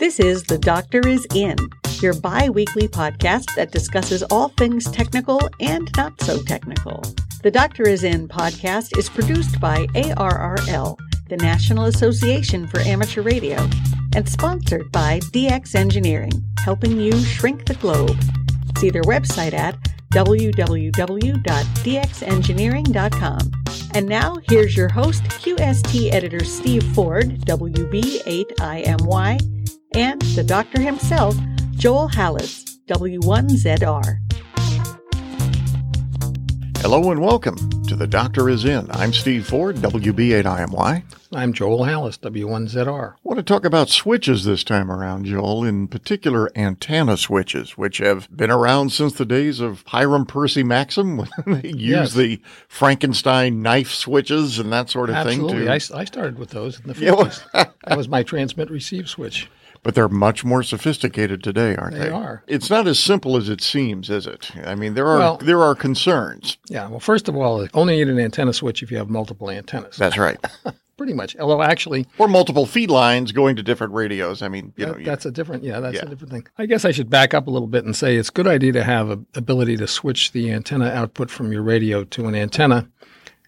This is The Doctor is In, your bi weekly podcast that discusses all things technical and not so technical. The Doctor is In podcast is produced by ARRL, the National Association for Amateur Radio, and sponsored by DX Engineering, helping you shrink the globe. See their website at www.dxengineering.com. And now, here's your host, QST editor Steve Ford, WB8IMY, and the doctor himself, Joel Hallas, W1ZR. Hello and welcome to The Doctor is In. I'm Steve Ford, WB8IMY. I'm Joel Hallas, W1ZR. I want to talk about switches this time around, Joel, in particular antenna switches, which have been around since the days of Hiram Percy Maxim when they used Yes. the Frankenstein knife switches and that sort of Absolutely. thing. I, I started with those in the Yeah, well- that was my transmit receive switch. But they're much more sophisticated today, aren't they? They are. It's not as simple as it seems, is it? I mean, there are Well- there are concerns. Yeah, well, first of all, only need an antenna switch if you have multiple antennas. That's right. Pretty much. Although, actually, or multiple feed lines going to different radios. I mean, you know, that- you- that's a different, yeah, that's Yeah. a different thing. I guess I should back up a little bit and say it's a good idea to have a ability to switch the antenna output from your radio to an antenna.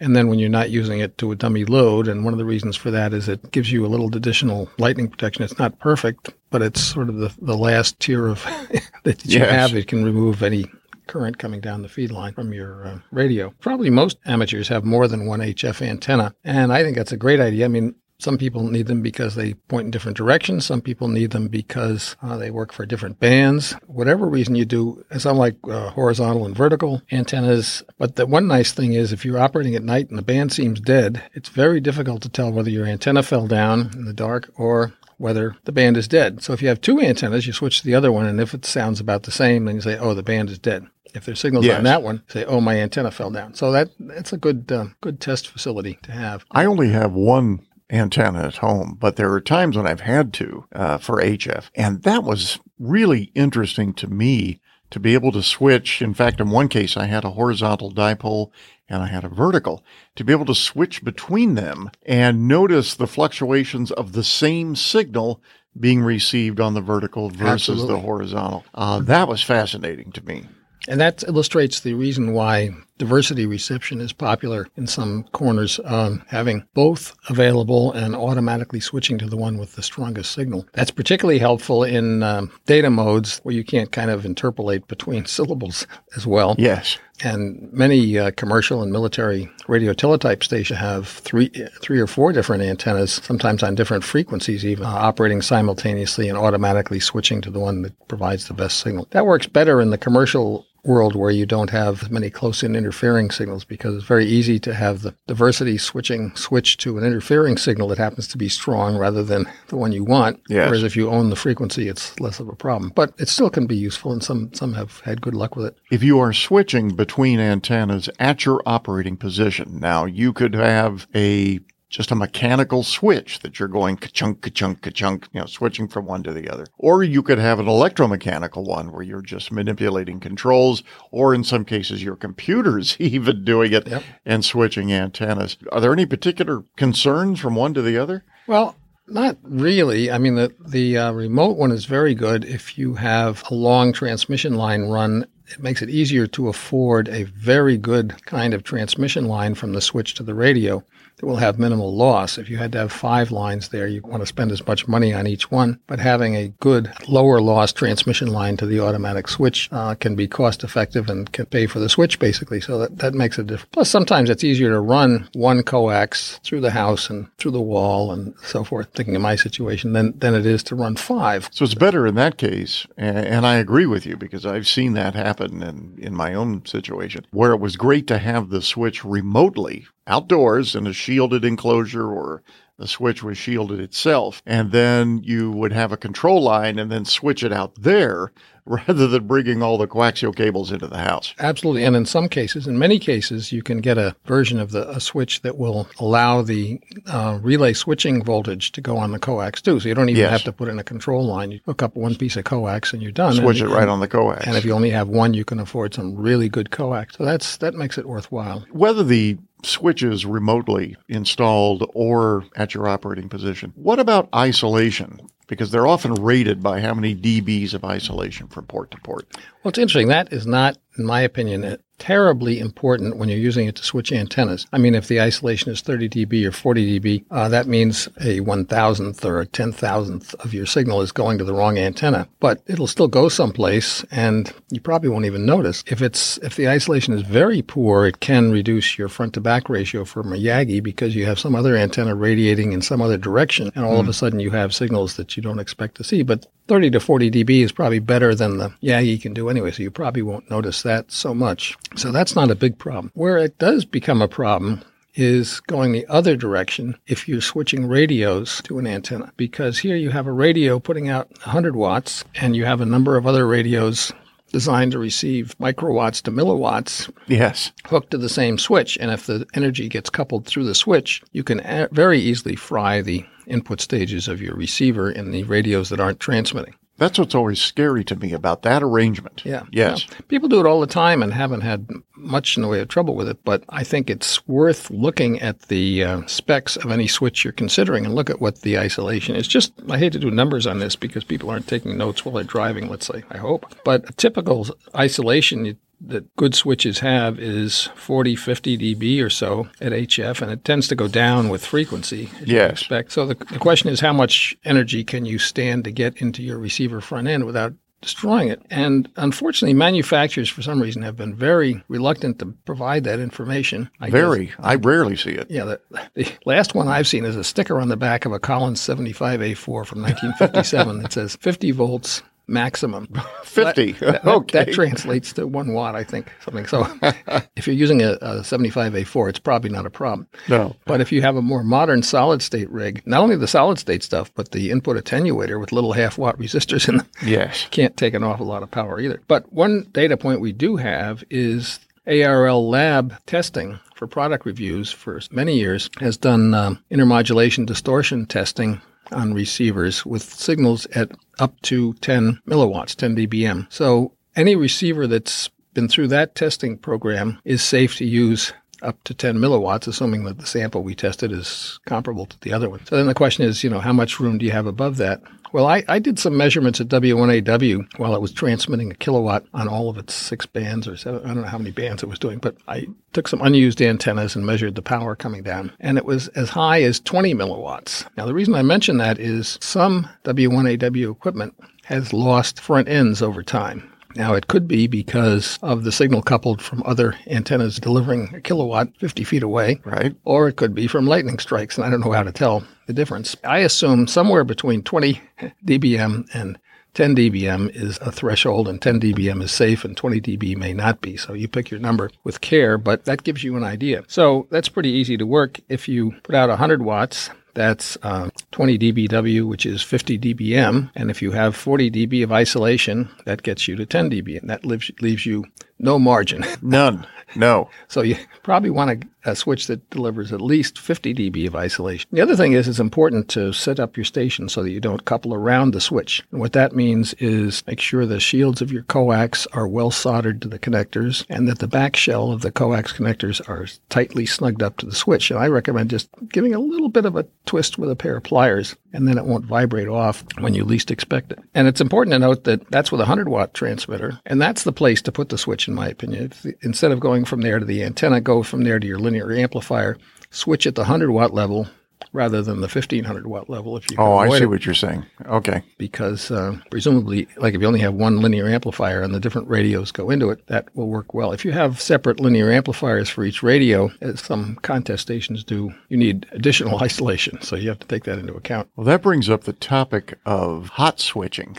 And then when you're not using it to a dummy load, and one of the reasons for that is it gives you a little additional lightning protection. It's not perfect, but it's sort of the, the last tier of that you Yes. have. It can remove any current coming down the feed line from your uh, radio. Probably most amateurs have more than one HF antenna, and I think that's a great idea. I mean, some people need them because they point in different directions. Some people need them because uh, they work for different bands. Whatever reason you do, some like uh, horizontal and vertical antennas. But the one nice thing is if you're operating at night and the band seems dead, it's very difficult to tell whether your antenna fell down in the dark or whether the band is dead. So if you have two antennas, you switch to the other one, and if it sounds about the same, then you say, "Oh, the band is dead." If there's signals Yes. on that one, say, "Oh, my antenna fell down." So that that's a good uh, good test facility to have. I only have one antenna at home, but there are times when I've had to uh, for HF, and that was really interesting to me to be able to switch. In fact, in one case, I had a horizontal dipole and I had a vertical to be able to switch between them and notice the fluctuations of the same signal being received on the vertical versus the horizontal. Uh, that was fascinating to me. And that illustrates the reason why diversity reception is popular in some corners, um, having both available and automatically switching to the one with the strongest signal. That's particularly helpful in um, data modes where you can't kind of interpolate between syllables as well. Yes. And many uh, commercial and military radio teletype stations have three, three or four different antennas, sometimes on different frequencies, even uh, operating simultaneously and automatically switching to the one that provides the best signal. That works better in the commercial world where you don't have many close-in interfering signals because it's very easy to have the diversity switching switch to an interfering signal that happens to be strong rather than the one you want. Yes. Whereas if you own the frequency, it's less of a problem. But it still can be useful, and some some have had good luck with it. if you are switching between antennas at your operating position, now you could have a just a mechanical switch that you're going ka-chunk, ka-chunk, ka-chunk, you know, switching from one to the other. Or you could have an electromechanical one where you're just manipulating controls, or in some cases your computer's even doing it Yep. and switching antennas. Are there any particular concerns from one to the other? Well, not really. I mean, the the uh, remote one is very good if you have a long transmission line run. It makes it easier to afford a very good kind of transmission line from the switch to the radio that will have minimal loss. If you had to have five lines there, you want to spend as much money on each one. But having a good lower loss transmission line to the automatic switch uh, can be cost effective and can pay for the switch basically. So that, that makes a difference. Plus, sometimes it's easier to run one coax through the house and through the wall and so forth, thinking of my situation, than, than it is to run five. So it's better in that case. a- And I agree with you because I've seen that happen in, in my own situation where it was great to have the switch remotely outdoors in a shielded enclosure or the switch was shielded itself. And then you would have a control line and then switch it out there rather than bringing all the coaxial cables into the house. Absolutely. And in some cases, in many cases, you can get a version of the a switch that will allow the uh, relay switching voltage to go on the coax too. So you don't even Yes. have to put in a control line. You hook up one piece of coax and you're done. Switch it and, right on the coax. And if you only have one, you can afford some really good coax. So that's that makes it worthwhile. whether the switch is remotely installed or at your operating position. What about isolation? Because they're often rated by how many dBs of isolation from port to port. Well, it's interesting. That is not, in my opinion, terribly important when you're using it to switch antennas. I mean, if the isolation is 30 dB or 40 dB, uh, that means a one thousandth or a ten thousandth of your signal is going to the wrong antenna. But it'll still go someplace, and you probably won't even notice. If it's if the isolation is very poor, it can reduce your front to back ratio from a Yagi because you have some other antenna radiating in some other direction, and all mm. of a sudden you have signals that you don't expect to see. But 30 to 40 dB is probably better than the Yagi can do anyway, so you probably won't notice that so much. So that's not a big problem. Where it does become a problem is going the other direction if you're switching radios to an antenna. Because here you have a radio putting out 100 watts, and you have a number of other radios designed to receive microwatts to milliwatts. Yes. Hooked to the same switch. And if the energy gets coupled through the switch, you can a- very easily fry the input stages of your receiver in the radios that aren't transmitting. That's what's always scary to me about that arrangement. Yeah. Yes. Yeah. People do it all the time and haven't had much in the way of trouble with it, but I think it's worth looking at the uh, specs of any switch you're considering and look at what the isolation is. Just, I hate to do numbers on this because people aren't taking notes while they're driving, let's say, I hope. But a typical isolation, that good switches have is 40, 50 dB or so at HF, and it tends to go down with frequency, as yes. you expect. So the, the question is how much energy can you stand to get into your receiver front end without destroying it. And unfortunately, manufacturers, for some reason, have been very reluctant to provide that information. I very. Guess. I rarely see it. Yeah. The, the, last one I've seen is a sticker on the back of a Collins 75A4 from 1957 that says 50 volts, maximum. 50. That, okay. That, translates to one watt, I think, something. So if you're using a, a 75A4, it's probably not a problem. No. But if you have a more modern solid state rig, not only the solid state stuff, but the input attenuator with little half watt resistors in them, yes. can't take an awful lot of power either. But one data point we do have is ARRL Lab testing for product reviews for many years has done um, intermodulation distortion testing on receivers with signals at up to 10 milliwatts, 10 dBm. So any receiver that's been through that testing program is safe to use up to 10 milliwatts, assuming that the sample we tested is comparable to the other one. So then the question is, you know, how much room do you have above that? Well, I, I did some measurements at W1AW while it was transmitting a kilowatt on all of its six bands or seven. I don't know how many bands it was doing, but I took some unused antennas and measured the power coming down, and it was as high as 20 milliwatts. Now, the reason I mention that is some W1AW equipment has lost front ends over time. Now, it could be because of the signal coupled from other antennas delivering a kilowatt 50 feet away. Right. Or it could be from lightning strikes, and I don't know how to tell the difference. I assume somewhere between 20 dBm and 10 dBm is a threshold, and 10 dBm is safe, and 20 dB may not be. So you pick your number with care, but that gives you an idea. So that's pretty easy to work. If you put out 100 watts, that's uh, 20 dBW, which is 50 dBm. And if you have 40 dB of isolation, that gets you to 10 dB, and that leaves, leaves you no margin. None. No. so you probably want a, a, uh, switch that delivers at least 50 dB of isolation. The other thing is it's important to set up your station so that you don't couple around the switch. And what that means is make sure the shields of your coax are well soldered to the connectors and that the back shell of the coax connectors are tightly snugged up to the switch. And I recommend just giving a little bit of a twist with a pair of pliers and then it won't vibrate off when you least expect it. And it's important to note that that's with a 100 watt transmitter and that's the place to put the switch in my opinion. If, instead of going from there to the antenna, go from there to your linear amplifier, switch at the 100 watt level rather than the 1500 watt level if you oh i see it. what you're saying. Okay. Because uh, presumably like if you only have one linear amplifier and the different radios go into it that will work well. If you have separate linear amplifiers for each radio as some contest stations do you need additional isolation. So you have to take that into account. Well that brings up the topic of hot switching.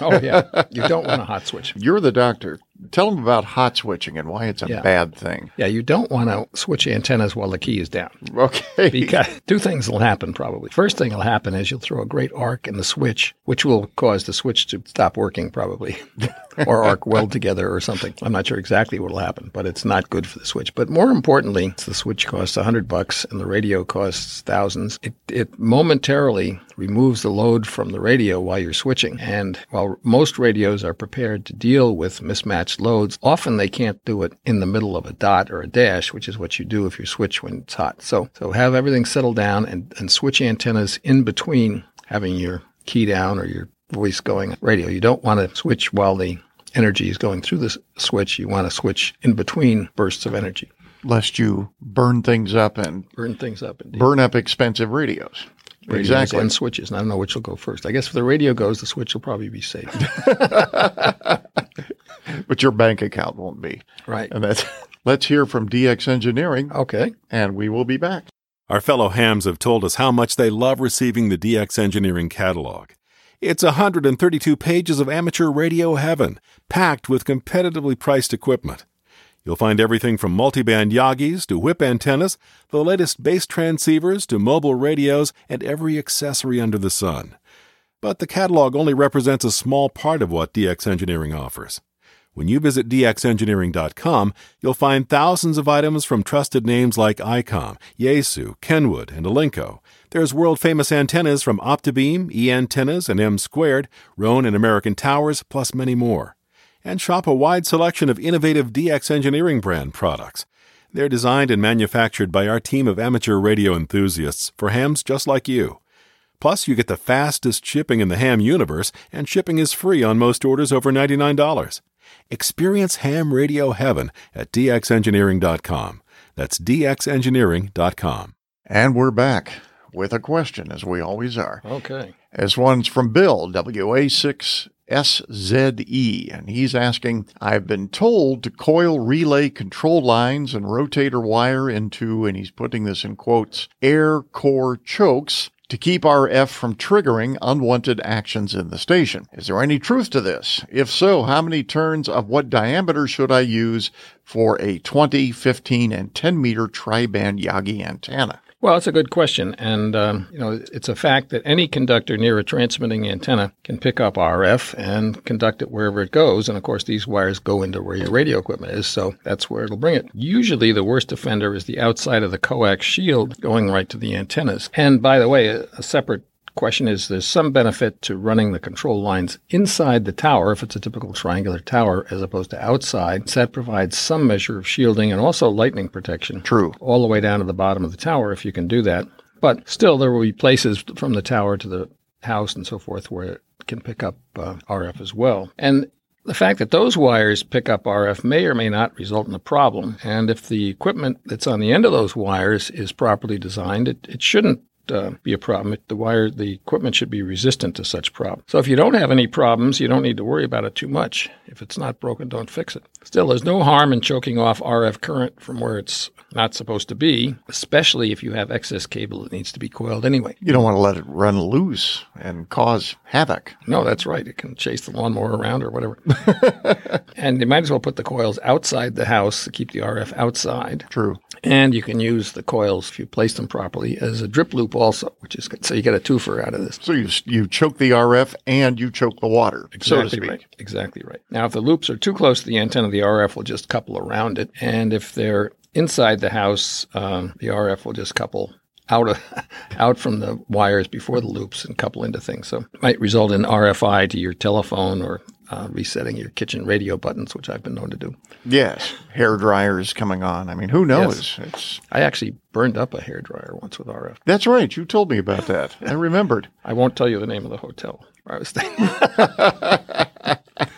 Oh yeah. You don't want a hot switch. You're the doctor Tell them about hot switching and why it's a yeah. bad thing. Yeah, you don't want to switch antennas while the key is down. Okay. Because two things will happen probably. First thing will happen is you'll throw a great arc in the switch, which will cause the switch to stop working probably. or arc weld together or something. I'm not sure exactly what will happen, but it's not good for the switch. But more importantly, the switch costs a hundred bucks and the radio costs thousands. It, it momentarily removes the load from the radio while you're switching. And while most radios are prepared to deal with mismatched loads, often they can't do it in the middle of a dot or a dash, which is what you do if you switch when it's hot. So, so have everything settle down and, and switch antennas in between having your key down or your voice going radio. You don't want to switch while the energy is going through the switch. You want to switch in between bursts of energy. Lest you burn things up and burn things up. and Burn up expensive radios. Radios exactly. And switches. And I don't know which will go first. I guess if the radio goes, the switch will probably be safe. but your bank account won't be. Right. And that's let's hear from DX Engineering. Okay. And we will be back. Our fellow hams have told us how much they love receiving the DX Engineering catalog. It's 132 pages of amateur radio heaven, packed with competitively priced equipment. You'll find everything from multiband Yagis to whip antennas, the latest base transceivers to mobile radios, and every accessory under the sun. But the catalog only represents a small part of what DX Engineering offers. When you visit dxengineering.com, you'll find thousands of items from trusted names like ICOM, Yaesu, Kenwood, and Alinco. There's world-famous antennas from Optibeam, E-Antennas, and M Squared, Rohn and American Towers, plus many more. And shop a wide selection of innovative DX Engineering brand products. They're designed and manufactured by our team of amateur radio enthusiasts for hams just like you. Plus, you get the fastest shipping in the ham universe, and shipping is free on most orders over $99. Experience ham radio heaven at dxengineering.com. That's dxengineering.com. And we're back with a question, as we always are. Okay. This one's from Bill, WA6SZE, and he's asking I've been told to coil relay control lines and rotator wire into, and he's putting this in quotes, air core chokes to keep RF from triggering unwanted actions in the station. Is there any truth to this? If so, how many turns of what diameter should I use for a 20, 15, and 10 meter tri-band Yagi antenna? Well, it's a good question. And, um, you know, it's a fact that any conductor near a transmitting antenna can pick up RF and conduct it wherever it goes. And of course, these wires go into where your radio equipment is. So that's where it'll bring it. Usually, the worst offender is the outside of the coax shield going right to the antennas. And by the way, a, a separate question is there's some benefit to running the control lines inside the tower if it's a typical triangular tower as opposed to outside. So that provides some measure of shielding and also lightning protection. True. All the way down to the bottom of the tower if you can do that. But still, there will be places from the tower to the house and so forth where it can pick up uh, RF as well. And the fact that those wires pick up RF may or may not result in a problem. And if the equipment that's on the end of those wires is properly designed, it, it shouldn't uh, be a problem. the wire, the equipment should be resistant to such problems. So if you don't have any problems, you don't need to worry about it too much. If it's not broken, don't fix it. Still, there's no harm in choking off RF current from where it's not supposed to be, especially if you have excess cable that needs to be coiled anyway. You don't want to let it run loose and cause havoc. No, that's right. It can chase the lawnmower around or whatever. and you might as well put the coils outside the house to keep the RF outside. True. And you can use the coils if you place them properly as a drip loop also, which is good. So you get a twofer out of this. So you you choke the RF and you choke the water. Exactly so right. Exactly right. Now, if the loops are too close to the antenna, the RF will just couple around it, and if they're inside the house, um, the RF will just couple out of out from the wires before the loops and couple into things. So it might result in RFI to your telephone or uh, resetting your kitchen radio buttons, which I've been known to do. Yes, hair dryers coming on. I mean, who knows? Yes. It's I actually burned up a hair dryer once with RF. That's right. You told me about that. I remembered. I won't tell you the name of the hotel where I was staying.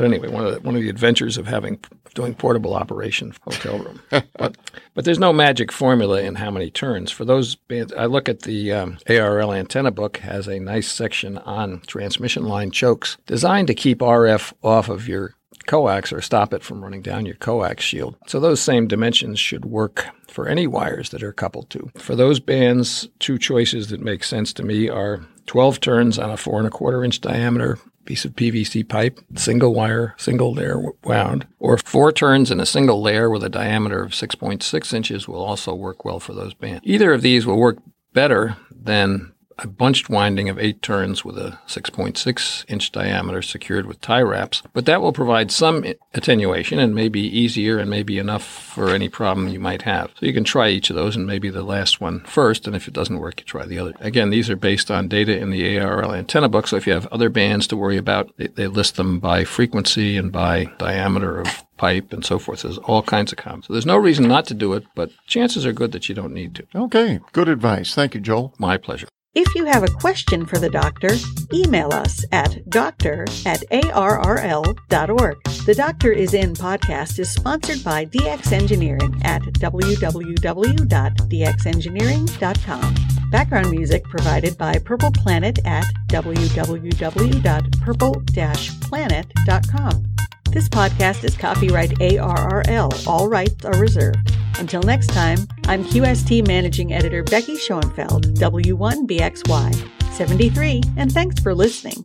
but anyway, one of the, one of the adventures of having doing portable operation hotel room. but, but there's no magic formula in how many turns. For those bands, I look at the um, ARRL antenna book has a nice section on transmission line chokes designed to keep RF off of your coax or stop it from running down your coax shield. So those same dimensions should work for any wires that are coupled to. For those bands, two choices that make sense to me are 12 turns on a four and a quarter inch diameter piece of PVC pipe, single wire, single layer wound, or four turns in a single layer with a diameter of 6.6 inches will also work well for those bands. Either of these will work better than a bunched winding of eight turns with a 6.6 inch diameter secured with tie wraps, but that will provide some attenuation and may be easier and maybe enough for any problem you might have. So you can try each of those and maybe the last one first, and if it doesn't work, you try the other. Again, these are based on data in the ARRL antenna book, so if you have other bands to worry about, they, they list them by frequency and by diameter of pipe and so forth. There's all kinds of comments. So there's no reason not to do it, but chances are good that you don't need to. Okay, good advice. Thank you, Joel. My pleasure. If you have a question for the doctor, email us at doctor at arrl.org. The Doctor is In podcast is sponsored by DX Engineering at www.dxengineering.com. Background music provided by Purple Planet at www.purple-planet.com. This podcast is copyright ARRL. All rights are reserved. Until next time, I'm QST Managing Editor Becky Schoenfeld, W1BXY 73, and thanks for listening.